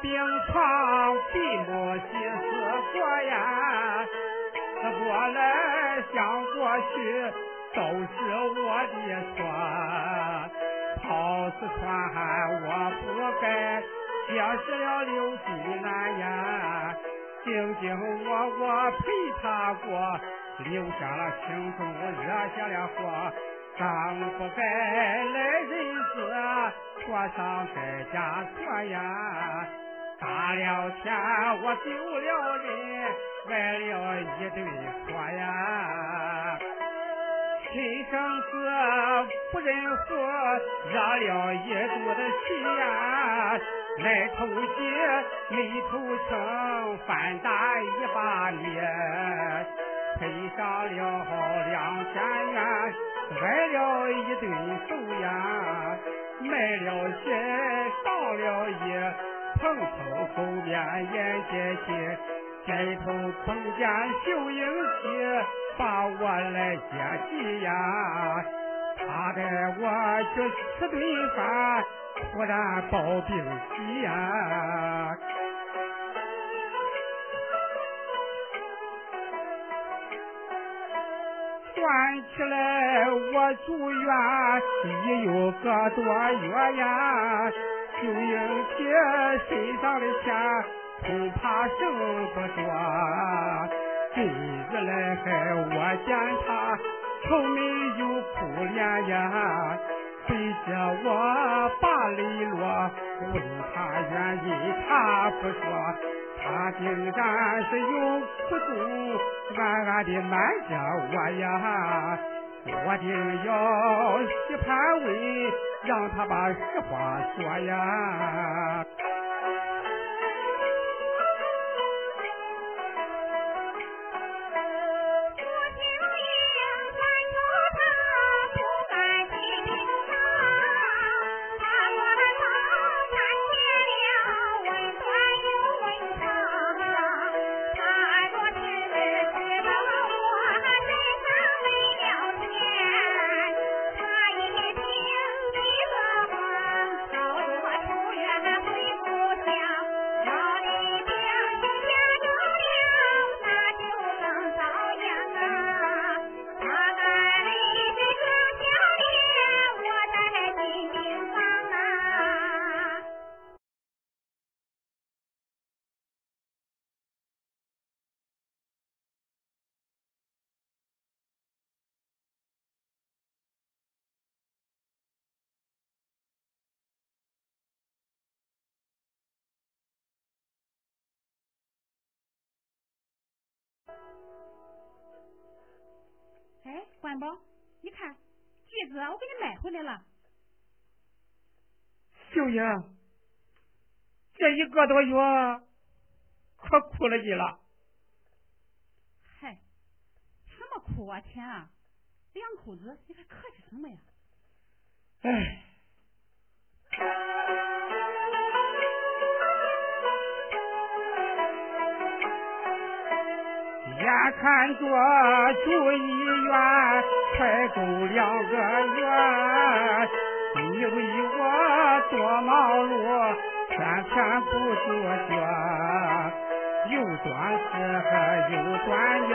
病床闭目细思过呀，过来想过去都是我的错。跑四川我不该结识了刘金兰呀，卿卿我我陪他过，留下了情中惹下了祸。刚不该来人世，过上在家错呀。大了钱，我丢了人，挨了一堆火呀！亲生子不认父，惹了一肚子气呀！来偷鸡没偷成，反打一把脸，赔上了两千元，挨了一顿揍呀！卖了鞋，当了义。蓬头垢面眼见亲，街头碰见秀英姐，把我来接济呀。他带我去吃顿饭，突然暴病起呀。算起来我住院已有个多月呀。秀英姐身上的钱恐怕剩不多，今日来害我见他愁眉又苦脸呀，谁叫我把泪落，问他原因他不说，他竟然是有苦衷，暗暗的瞒着我呀。我定要细盘问，让他把实话说呀。哎，管宝，你看橘子，我给你买回来了。秀英，这一个多月可苦了你了。嗨，什么苦啊天啊？两口子，你还客气什么呀？哎。眼看着住医院才够两个月，你为我多忙碌，天天不住觉，又端吃又端尿，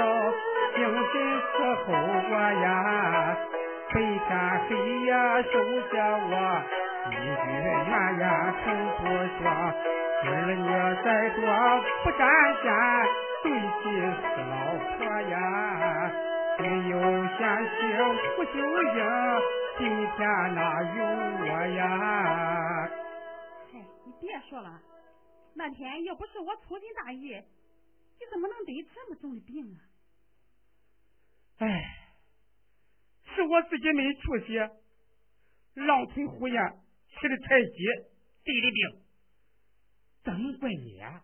精神伺候我呀，白天黑夜守着我，一句怨言从不说。今儿你再多不占先，对起死老婆呀！没有闲情不休呀，今天哪有我呀？嗨，你别说了，那天要不是我粗心大意，你怎么能得这么重的病啊？哎，是我自己没出息，狼吞虎咽吃的太急得的病，怎能怪你呀？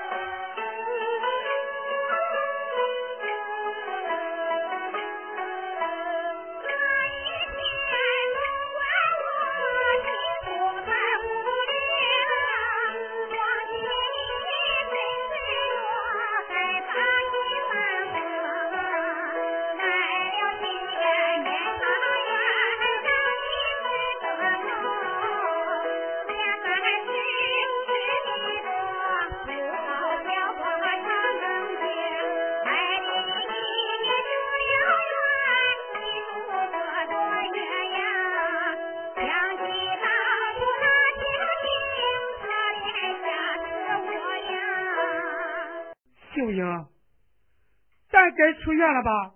了吧？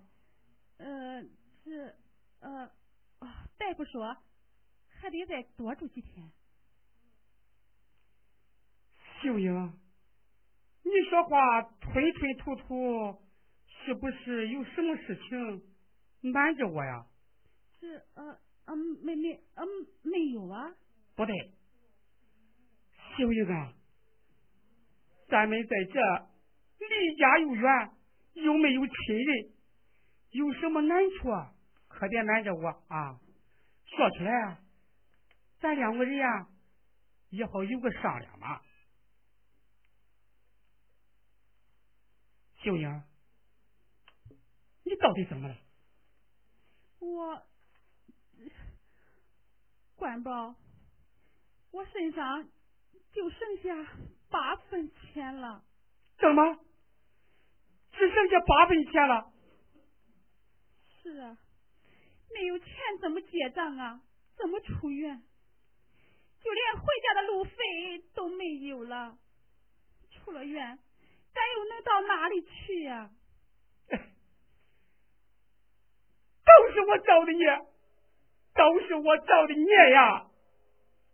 呃，是，呃，哦，大夫说还得再多住几天。秀英，你说话吞吞吐吐，是不是有什么事情瞒着我呀？是，呃，嗯，没没，嗯，没有啊。不对，秀英啊，咱们在这离家又远。又没有亲人，有什么难处啊，可别瞒着我啊！说出来啊，咱两个人呀，也好有个商量嘛。秀英，你到底怎么了？我，管宝，我身上就剩下八分钱了。怎么？只剩下八分钱了。是啊，没有钱怎么结账啊？怎么出院？就连回家的路费都没有了。出了院，咱又能到哪里去呀？都是我造的孽，都是我造的孽呀！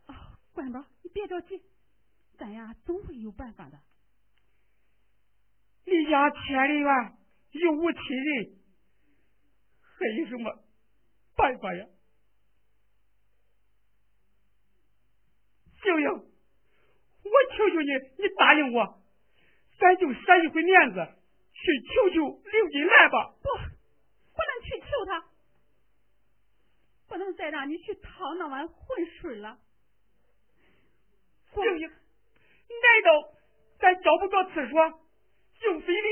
哦，管吧，你别着急，咱呀总会有办法的。离家千里远，又无亲人，还有什么办法呀？秀英，我求求你，你答应我，咱就舍一回面子，去求求刘金兰吧。不，不能去求他，不能再让你去趟那碗浑水了。秀英，难道咱找不着厕所？用嘴里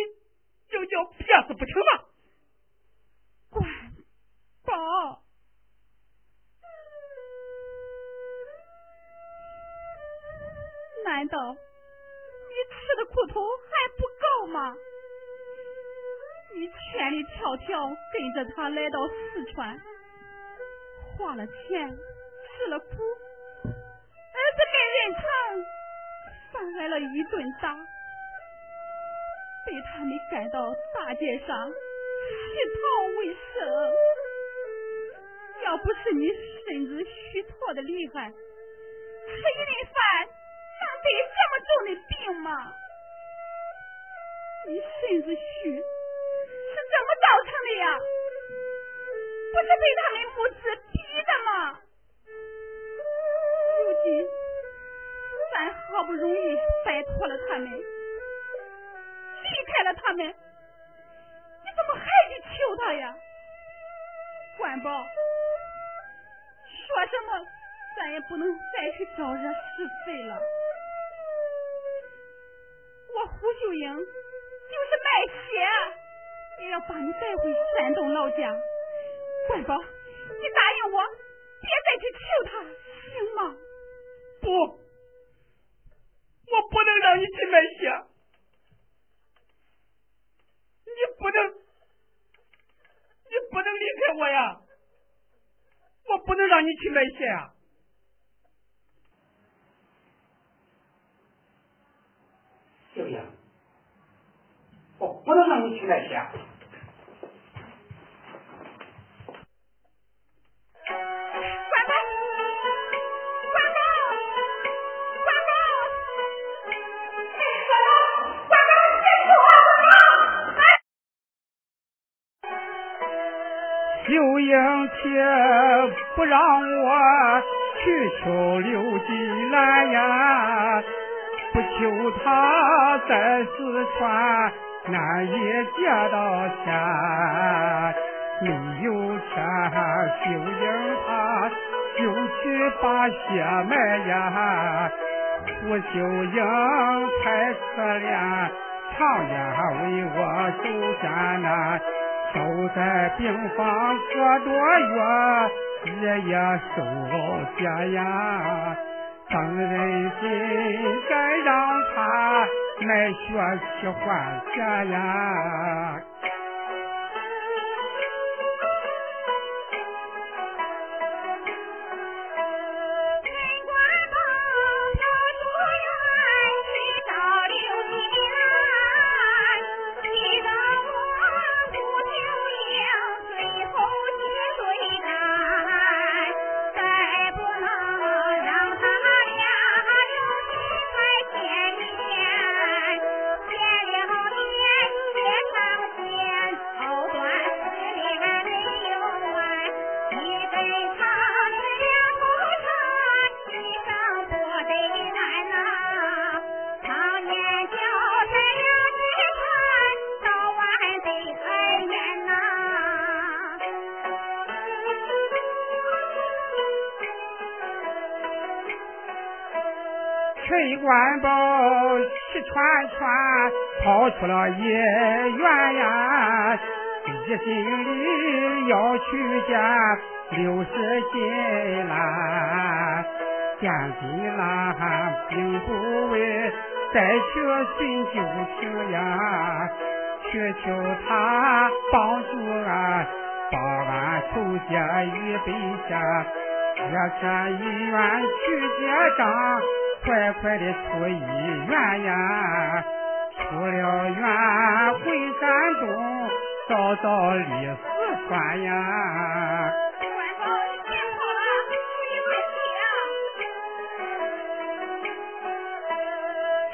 就叫骗子不成吗？管宝，难道你吃的苦头还不够吗？你千里迢迢跟着他来到四川，花了钱，吃了苦，儿子没人疼，反挨了一顿打。被他们赶到大街上乞讨为生，要不是你身子虚脱的厉害，吃一顿饭能得这么重的病吗？你身子虚是怎么造成的呀？不是被他们母子逼的吗？如今咱好不容易摆脱了他们。也不能再去招惹是非了。我胡秀英就是卖血，也要把你带回山东老家。关宝，你答应我，别再去求他，行吗？不，我不能让你去卖血。你不能，你不能离开我呀！我不能让你去卖血啊？刘英且不让我去求刘金兰呀，不求他在四川难以借到钱，没有钱，秀英她就去把鞋卖呀。胡秀英太可怜，常年为我守艰难。守在病房个多月，日夜受戒呀。当人心该让他买血去换家呀。出了医院呀，一心里要去见刘氏金兰。见金兰并不为再去寻旧情呀，去求他帮助俺帮俺仇家一笔钱，也劝医院去结账。快快的出医院呀！出了院回山东，找到李四川呀！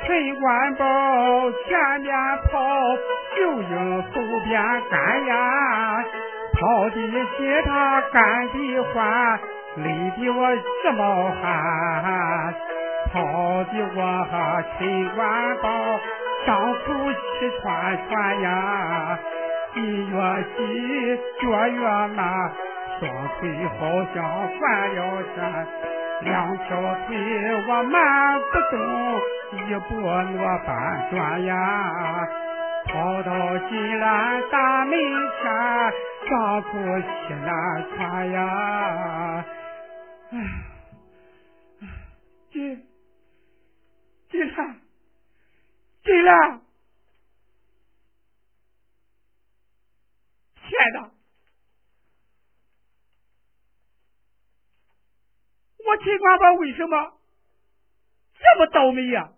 陈官宝前面跑，秀英后边赶呀！跑的急他赶的欢，累的我直冒汗。跑的我陈官宝伤口气喘喘呀，一越急脚越慢，双腿好像犯了山，两条腿我慢不动，一步挪半转呀，跑到金兰大门前，伤口气难喘呀，唉，姐。金兰，对了，亲爱的，我秦官宝为什么这么倒霉呀？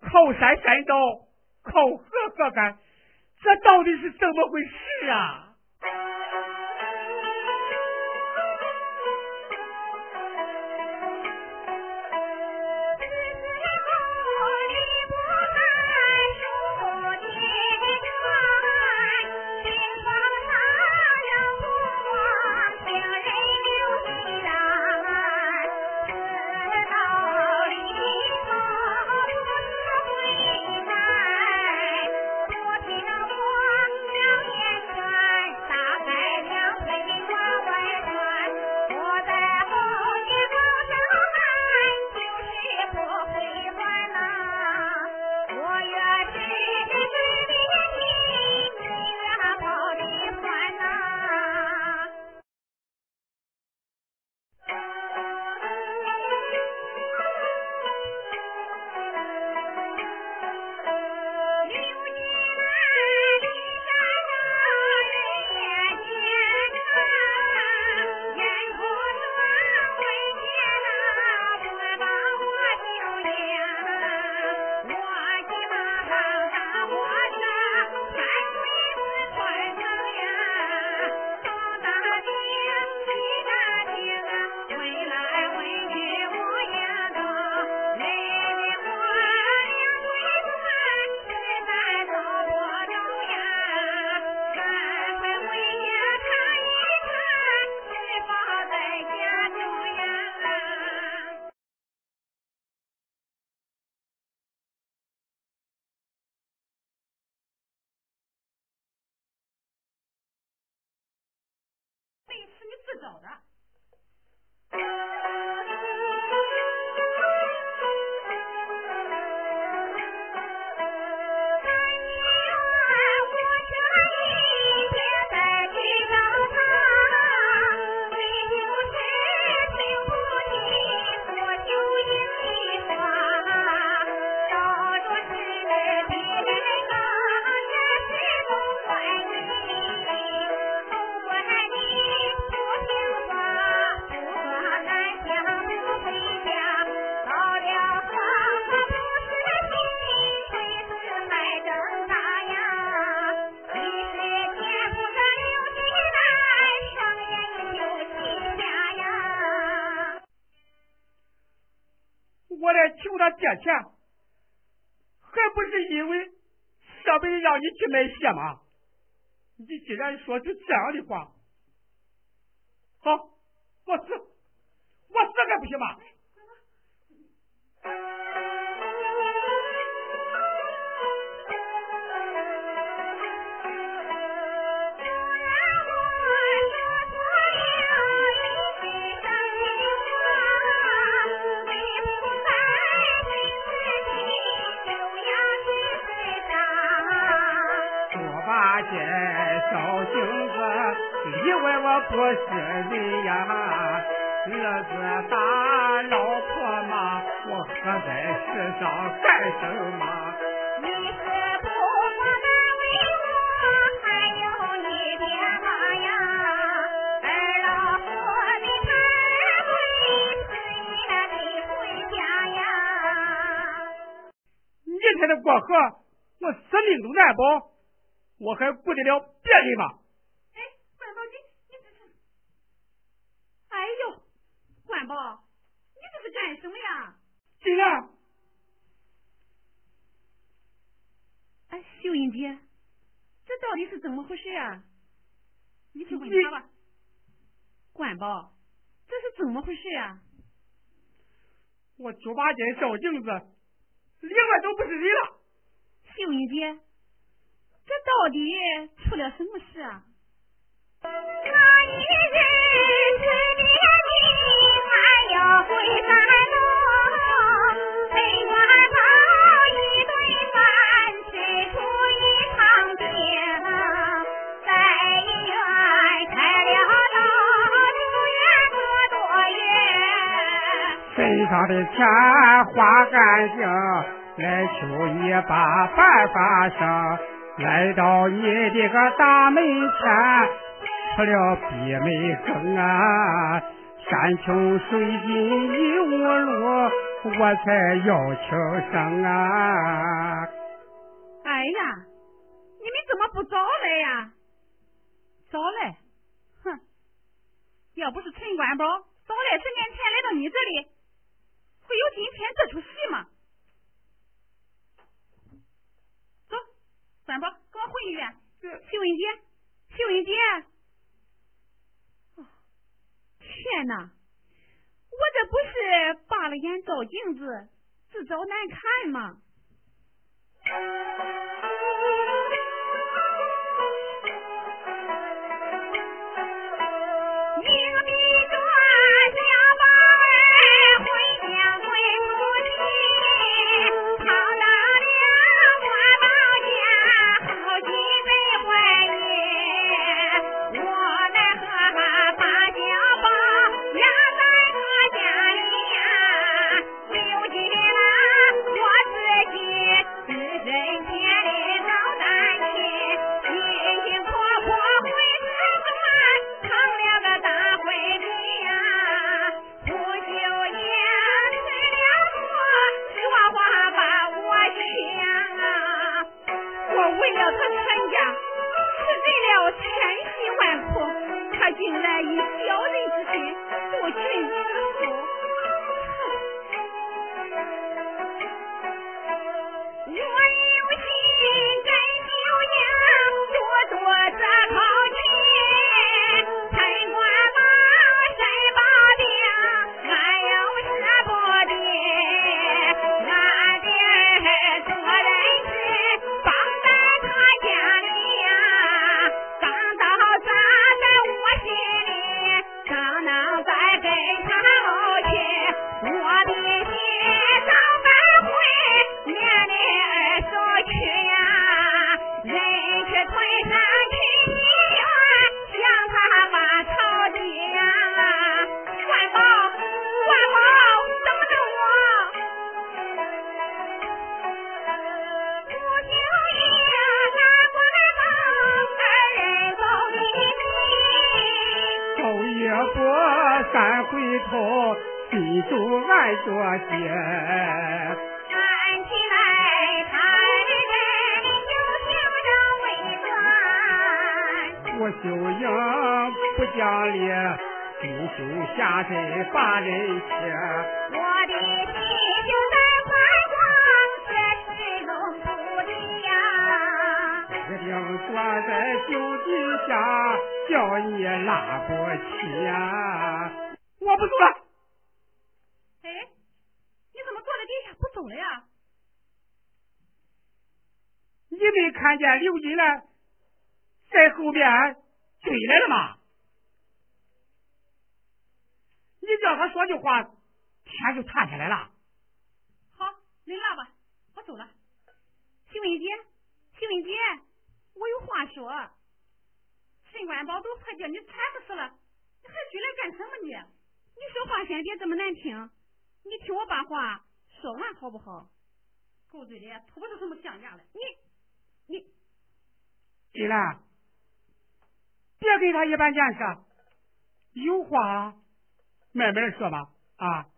靠山山倒，靠河河干，这到底是怎么回事啊？买鞋吗？你既然说出这样的话，命都难保，我还顾得了别人吗？哎万宝，你这是干什么呀？进来。哎，秀英姐，这到底是怎么回事啊？你去问他吧。关宝，这是怎么回事啊？我猪八戒照镜子，另外都不是人了。秀英姐，这到底出了什么事啊？那一日是你。要回山东，一顿饭，吃出一场病，在医院开了刀，住院多多月，身上的钱花干净，来求你把办法生，来到你的个大门前，吃了闭门羹啊。山穷水尽疑无路，我才要求生啊！哎呀，你们怎么不早来呀？早来，哼！要不是陈官宝早来十年前来到你这里，会有今天这出戏吗？走，官宝，跟我回医院。秀英姐，秀英姐。天哪！我这不是扒了眼照镜子，自找难看嘛。为了他全家吃尽了千辛万苦他竟然以小人之心度君过山回头，心中暗着急。看起来他的人就想着为我秀英不讲理，心胸狭窄把人牵。定坐在酒底下，叫你拉不起呀！我不走了。哎，你怎么坐在地下不走了呀？你没看见刘金兰在后边追来了吗？你叫他说句话，天就塌下来了。好，你拉吧，我走了。新文姐，新文姐，我有话说。沈官宝都快叫你惨死了，你还追来干什么你？你说话先别这么难听，你听我把话说完好不好？狗嘴里吐不出什么象牙来。你，你，金兰，别跟他一般见识，有话慢慢说吧，啊。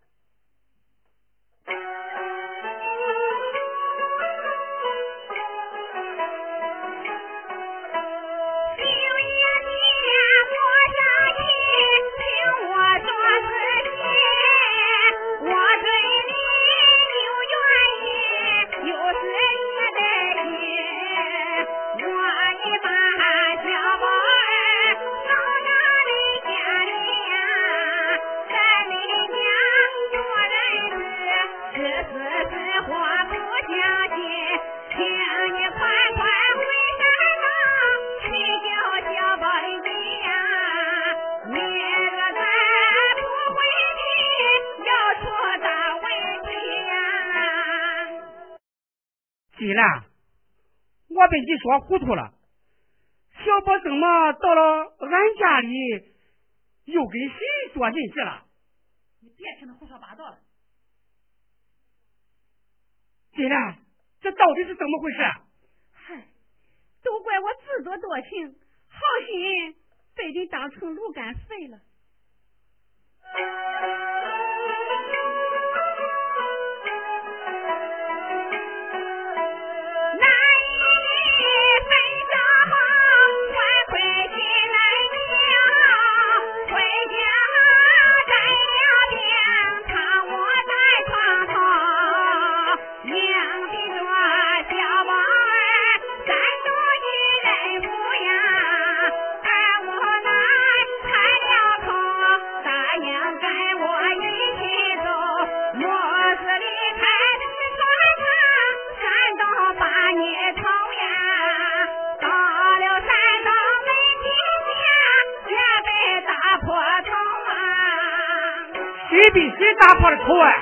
你说糊涂了。小宝怎么到了俺家里，又跟谁做人去了？你别听他胡说八道了。金兰，这到底是怎么回事？嗨，都怪我自作多情，好心被你当成驴肝肺了。谁比谁打破了头啊？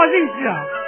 我认识啊。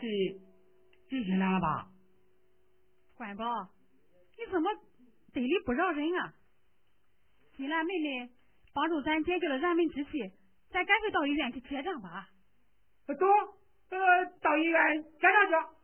这下行了吧？乖宝你怎么得理不饶人啊？你那妹妹帮助咱解决了燃眉之急咱赶快到医院去结账吧。走到医院结账去。